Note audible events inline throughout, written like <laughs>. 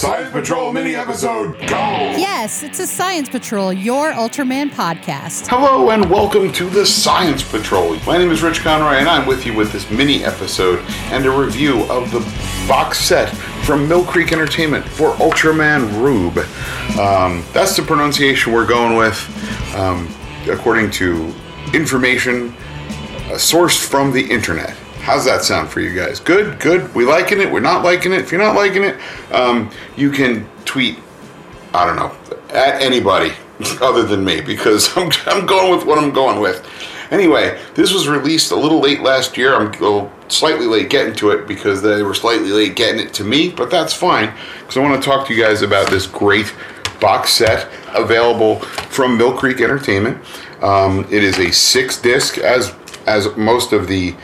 Science Patrol mini episode, go! Yes, it's a Science Patrol, your Ultraman podcast. Hello and welcome to the Science Patrol. My name is Rich Conroy and I'm with you with this mini episode and a review of the box set from Mill Creek Entertainment for Ultraman Rube. Um, that's the pronunciation we're going with, um, according to information uh, sourced from the internet. How's that sound for you guys? Good, good. We liking it. We're not liking it. If you're not liking it, um, you can tweet. I don't know at anybody <laughs> other than me because <laughs> I'm, I'm going with what I'm going with. Anyway, this was released a little late last year. I'm slightly late getting to it because they were slightly late getting it to me, but that's fine because I want to talk to you guys about this great box set available from Mill Creek Entertainment. Um, it is a six disc, as as most of the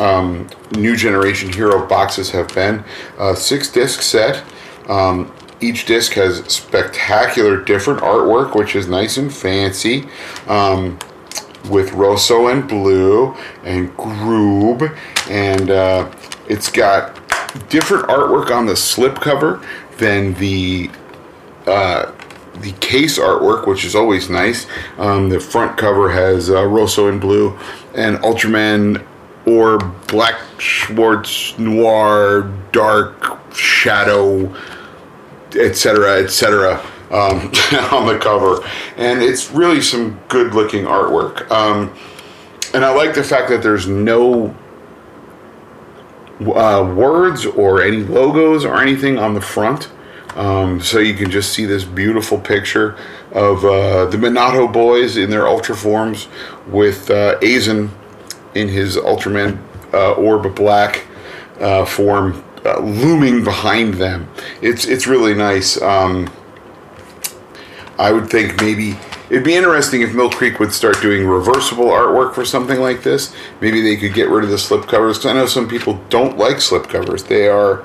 um, new generation hero boxes have been. A six disc set. Um, each disc has spectacular different artwork, which is nice and fancy. Um, with Rosso and Blue and Grube, and uh, it's got different artwork on the slipcover than the uh, the case artwork, which is always nice. Um, the front cover has uh, Rosso and Blue and Ultraman or Black Schwarz Noir Dark Shadow, etc., etc. Um, <laughs> on the cover, and it's really some good looking artwork. Um, and I like the fact that there's no uh, words or any logos or anything on the front. Um, so you can just see this beautiful picture of uh, the Minato boys in their Ultra forms with uh, Aizen in his Ultraman uh, Orb Black uh, form uh, looming behind them. It's it's really nice. Um, I would think maybe it'd be interesting if Mill Creek would start doing reversible artwork for something like this. Maybe they could get rid of the slip covers. I know some people don't like slip covers. They are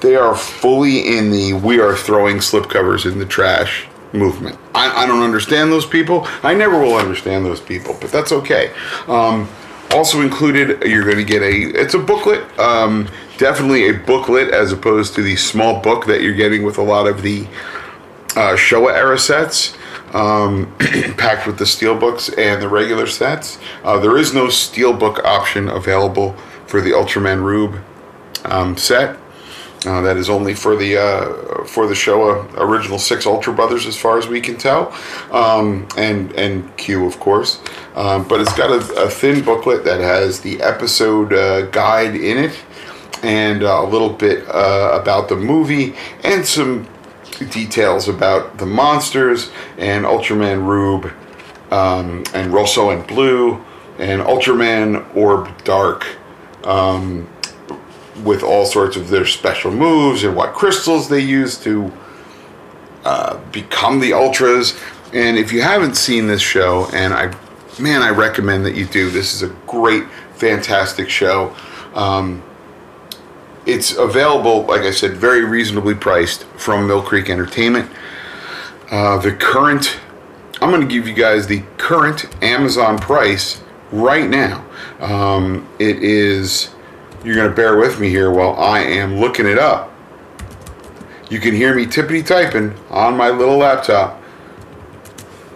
they are fully in the we are throwing slip covers in the trash movement. I, I don't understand those people. I never will understand those people, but that's okay. Um, also included, you're going to get a it's a booklet. Um, definitely a booklet as opposed to the small book that you're getting with a lot of the uh, Showa era sets. Um, <clears throat> packed with the steel books and the regular sets. Uh, there is no steel book option available for the Ultraman Rube um, set. Uh, that is only for the uh, for the Showa original six Ultra Brothers, as far as we can tell, um, and and Q of course. Um, but it's got a, a, thin booklet that has the episode uh, guide in it, and a little bit uh, about the movie, and some details about the monsters and Ultraman Rube, um, and Rosso and Blue, and Ultraman Orb Dark. Um, with all sorts of their special moves and what crystals they use to uh, become the ultras. And if you haven't seen this show, and I, man, I recommend that you do. This is a great, fantastic show. Um, it's available, like I said, very reasonably priced from Mill Creek Entertainment. Uh, the current, I'm going to give you guys the current Amazon price right now. Um, it is you're going to bear with me here while I am looking it up. You can hear me tippity typing on my little laptop.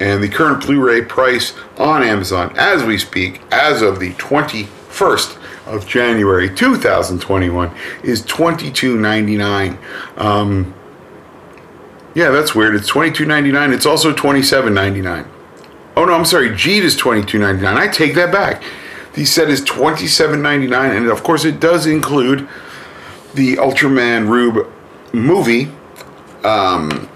And the current Blu ray price on Amazon as we speak, as of the 21st of January 2021, is $22.99. Um, yeah, that's weird. It's $22.99. It's also $27.99. Oh no, I'm sorry. Geed is $22.99. I take that back. The set is $27.99, and of course, it does include the Ultraman Rube movie. Um,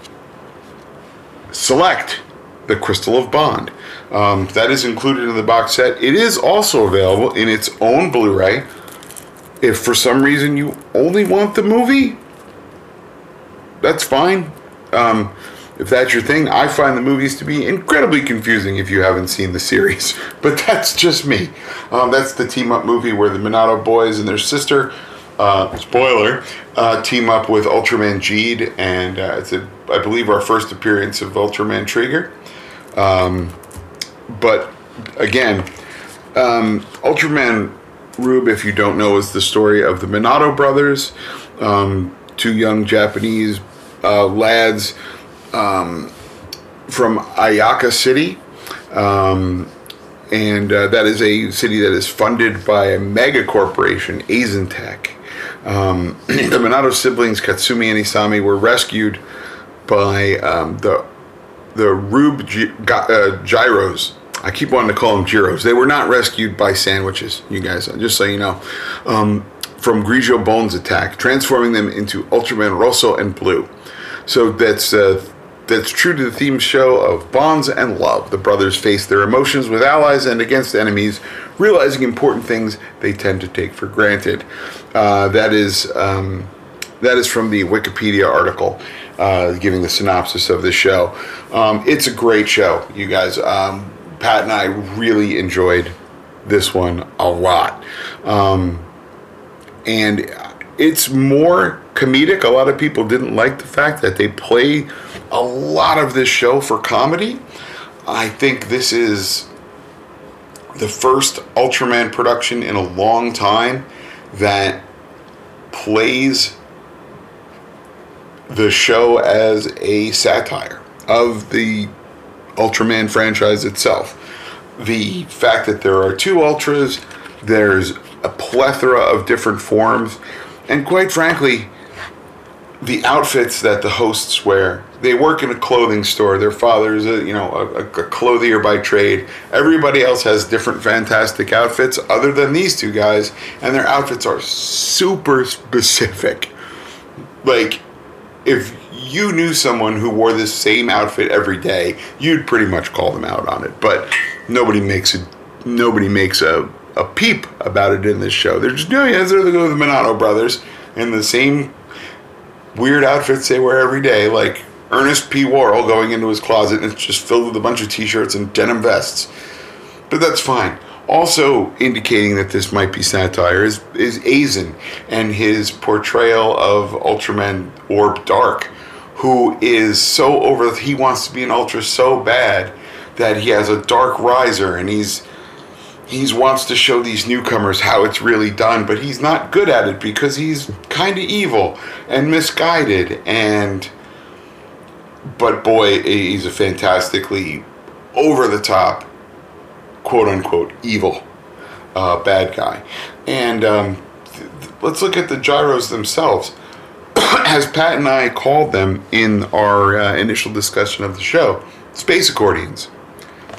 select the Crystal of Bond. Um, that is included in the box set. It is also available in its own Blu ray. If for some reason you only want the movie, that's fine. Um, if that's your thing, I find the movies to be incredibly confusing if you haven't seen the series. <laughs> But that's just me. Um, that's the team up movie where the Minato boys and their sister, uh, spoiler, uh, team up with Ultraman Geed, and uh, it's, a, I believe, our first appearance of Ultraman Tregear. Um, but again, um, Ultraman Rube, if you don't know, is the story of the Minato brothers, um, two young Japanese uh, lads um, from Ayaka City. Um, and uh, that is a city that is funded by a mega corporation, Aizentech. Um, <clears throat> the Minato siblings, Katsumi and Isami, were rescued by um, the the Rube Ga- uh, Gyros. I keep wanting to call them Gyros. They were not rescued by sandwiches, you guys, just so you know, um, from Grigio Bones attack, transforming them into Ultraman Rosso and Blue. So that's uh, that's true to the theme show of bonds and love. The brothers face their emotions with allies and against enemies, realizing important things they tend to take for granted. Uh, that is um, that is from the Wikipedia article uh, giving the synopsis of the show. Um, it's a great show, you guys. Um, Pat and I really enjoyed this one a lot. Um, and it's more comedic. A lot of people didn't like the fact that they play a lot of this show for comedy. I think this is the first Ultraman production in a long time that plays the show as a satire of the Ultraman franchise itself. The fact that there are two Ultras, there's a plethora of different forms, and quite frankly, the outfits that the hosts wear. They work in a clothing store. Their father is a you know a, a clothier by trade. Everybody else has different fantastic outfits other than these two guys, and their outfits are super specific. Like if you knew someone who wore this same outfit every day, you'd pretty much call them out on it. But nobody makes it. Nobody makes a, a peep about it in this show. They're just, no, yeah, they're the, the Minato brothers in the same weird outfits they wear every day, like Ernest P. Worrell going into his closet and it's just filled with a bunch of t-shirts and denim vests. But that's fine. Also indicating that this might be satire is is Aizen and his portrayal of Ultraman Orb Dark, who is so over he wants to be an ultra so bad that he has a dark riser and he's he wants to show these newcomers how it's really done, but he's not good at it because he's kind of evil and misguided. And but boy, he's a fantastically over the top, quote unquote, evil uh, bad guy. And um, th- th- let's look at the gyros themselves. <coughs> As Pat and I called them in our uh, initial discussion of the show, space accordions.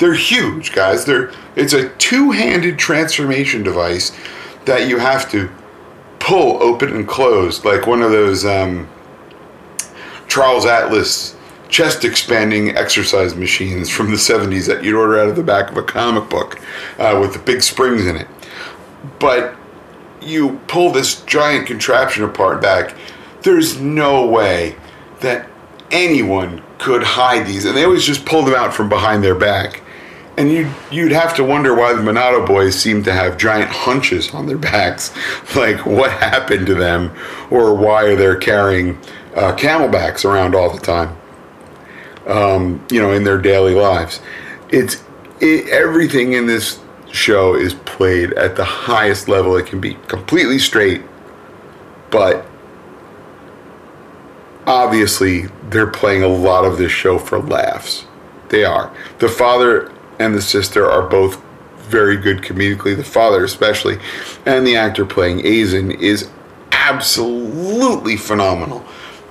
They're huge, guys. They're it's a two-handed transformation device that you have to pull open and close like one of those um, Charles Atlas chest expanding exercise machines from the 70s that you'd order out of the back of a comic book uh, with the big springs in it. But you pull this giant contraption apart back, there's no way that anyone could hide these. And they always just pull them out from behind their back. And you'd, you'd have to wonder why the Minato boys seem to have giant hunches on their backs. <laughs> Like, what happened to them? Or why are they carrying uh, camelbacks around all the time? Um, you know, in their daily lives. It's it, everything in this show is played at the highest level it can be, completely straight, but obviously they're playing a lot of this show for laughs. They are. The father and the sister are both very good comedically, the father especially, and the actor playing Aizen is absolutely phenomenal.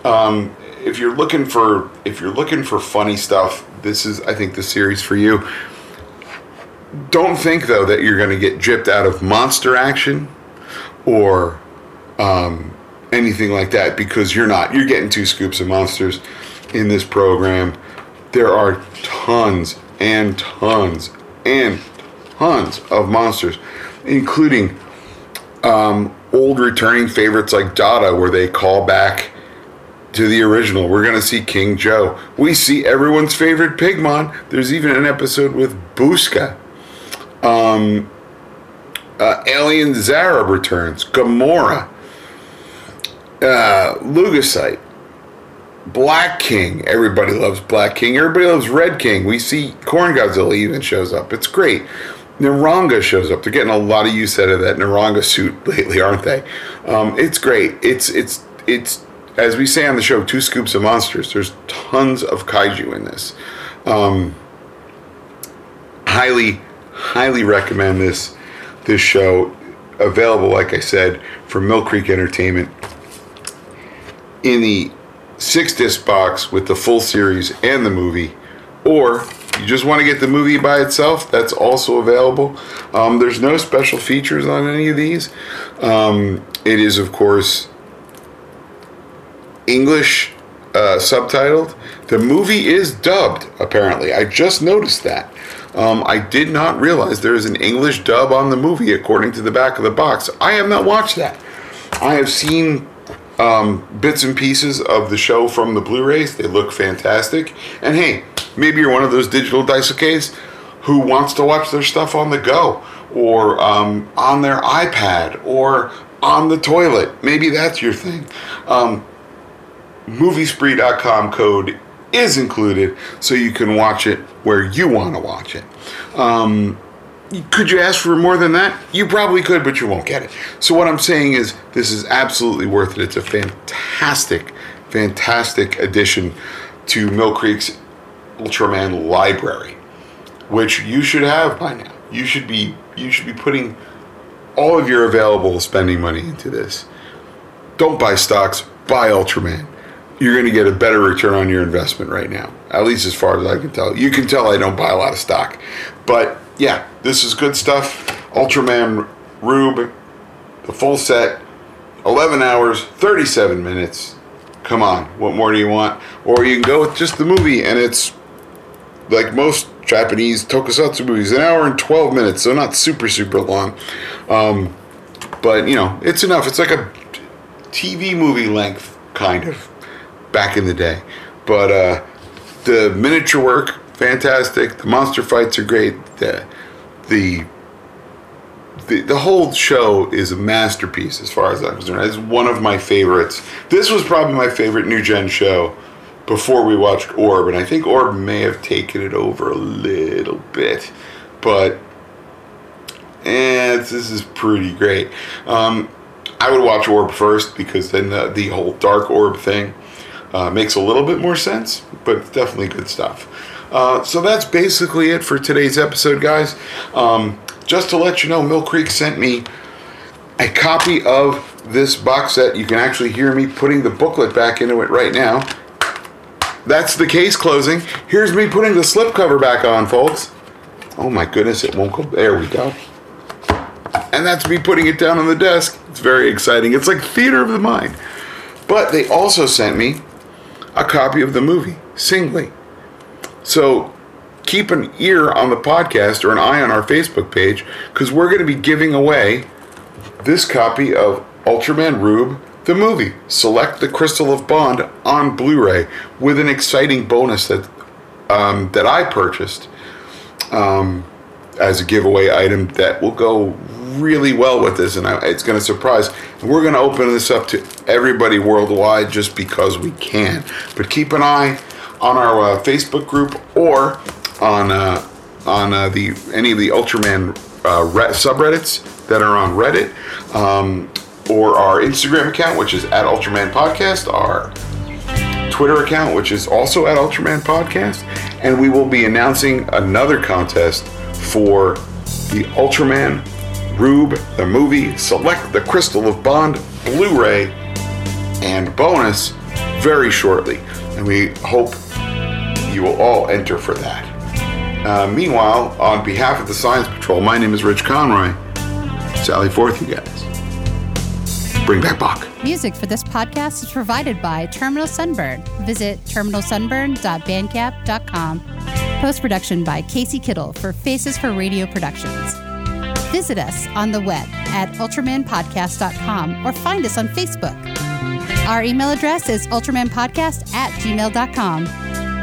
Um, if you're looking for if you're looking for funny stuff, this is I think the series for you. Don't think though that you're going to get gypped out of monster action or um, anything like that because you're not. You're getting two scoops of monsters in this program. There are tons and tons and tons of monsters, including um, old returning favorites like Dada, where they call back to the original. We're going to see King Joe. We see everyone's favorite Pigmon. There's even an episode with Busca. Um, uh, Alien Zara returns. Gamora. Uh. Black King. Everybody loves Black King. Everybody loves Red King. We see Corn Godzilla even shows up. It's great. Naranga shows up. They're getting a lot of use out of that Naranga suit lately, aren't they? Um, it's great. It's it's it's as we say on the show, two scoops of monsters. There's tons of kaiju in this. Um, highly, highly recommend this this show. Available, like I said, from Mill Creek Entertainment in the six disc box with the full series and the movie, or you just want to get the movie by itself, that's also available. Um, there's no special features on any of these. Um, it is, of course, English uh, subtitled. The movie is dubbed, apparently. I just noticed that. Um, I did not realize there is an English dub on the movie, according to the back of the box. I have not watched that. I have seen um, bits and pieces of the show from the Blu-rays. They look fantastic. And hey, maybe you're one of those digital daisakeis who wants to watch their stuff on the go or um, on their iPad or on the toilet. Maybe that's your thing. Um, Moviespree.com code is included so you can watch it where you want to watch it. Um, could you ask for more than that? You probably could, but you won't get it. So, what I'm saying is, this is absolutely worth it. It's a fantastic, fantastic addition to Mill Creek's Ultraman library, which you should have by now. You should be you should be putting all of your available spending money into this. Don't buy stocks, buy Ultraman you're going to get a better return on your investment right now. At least as far as I can tell. You can tell I don't buy a lot of stock. But yeah, this is good stuff. Ultraman Rube, the full set, 11 hours, 37 minutes. Come on, what more do you want? Or you can go with just the movie and it's like most Japanese tokusatsu movies, an hour and 12 minutes, so not super, super long. Um, but, you know, it's enough. It's like a TV movie length, kind of back in the day. But uh, the miniature work, fantastic. The monster fights are great. The, the the, the whole show is a masterpiece as far as I'm concerned. It's one of my favorites. This was probably my favorite new gen show before we watched Orb, and I think Orb may have taken it over a little bit, but eh, this is pretty great. Um, I would watch Orb first because then the, the whole Dark Orb thing uh, makes a little bit more sense, but it's definitely good stuff. Uh, so that's basically it for today's episode, guys. Um, just to let you know, Mill Creek sent me a copy of this box set. You can actually hear me putting the booklet back into it right now. That's the case closing. Here's me putting the slipcover back on, folks. Oh my goodness, it won't go. There we go. And that's me putting it down on the desk. It's very exciting. It's like theater of the mind. But they also sent me a copy of the movie singly. So keep an ear on the podcast or an eye on our Facebook page because we're going to be giving away this copy of Ultraman Rube, the movie. Select the Crystal of Bond on Blu-ray with an exciting bonus that um, that I purchased um, as a giveaway item that will go really well with this, and I, it's going to surprise. And we're going to open this up to everybody worldwide just because we can. But keep an eye on our uh, Facebook group or on uh, on uh, the any of the Ultraman uh, re- subreddits that are on Reddit, um, or our Instagram account, which is at Ultraman Podcast, our Twitter account, which is also at Ultraman Podcast, and we will be announcing another contest for the Ultraman Rube, the movie, select the Crystal of Bond Blu ray, and bonus very shortly. And we hope you will all enter for that. Uh, meanwhile, on behalf of the Science Patrol, my name is Rich Conroy. Sally forth, you guys. Bring back Bach. Music for this podcast is provided by Terminal Sunburn. Visit terminalsunburn.bandcamp.com. Post production by Casey Kittel for Faces for Radio Productions. Visit us on the web at ultramanpodcast.com or find us on Facebook. Our email address is ultramanpodcast at gmail.com.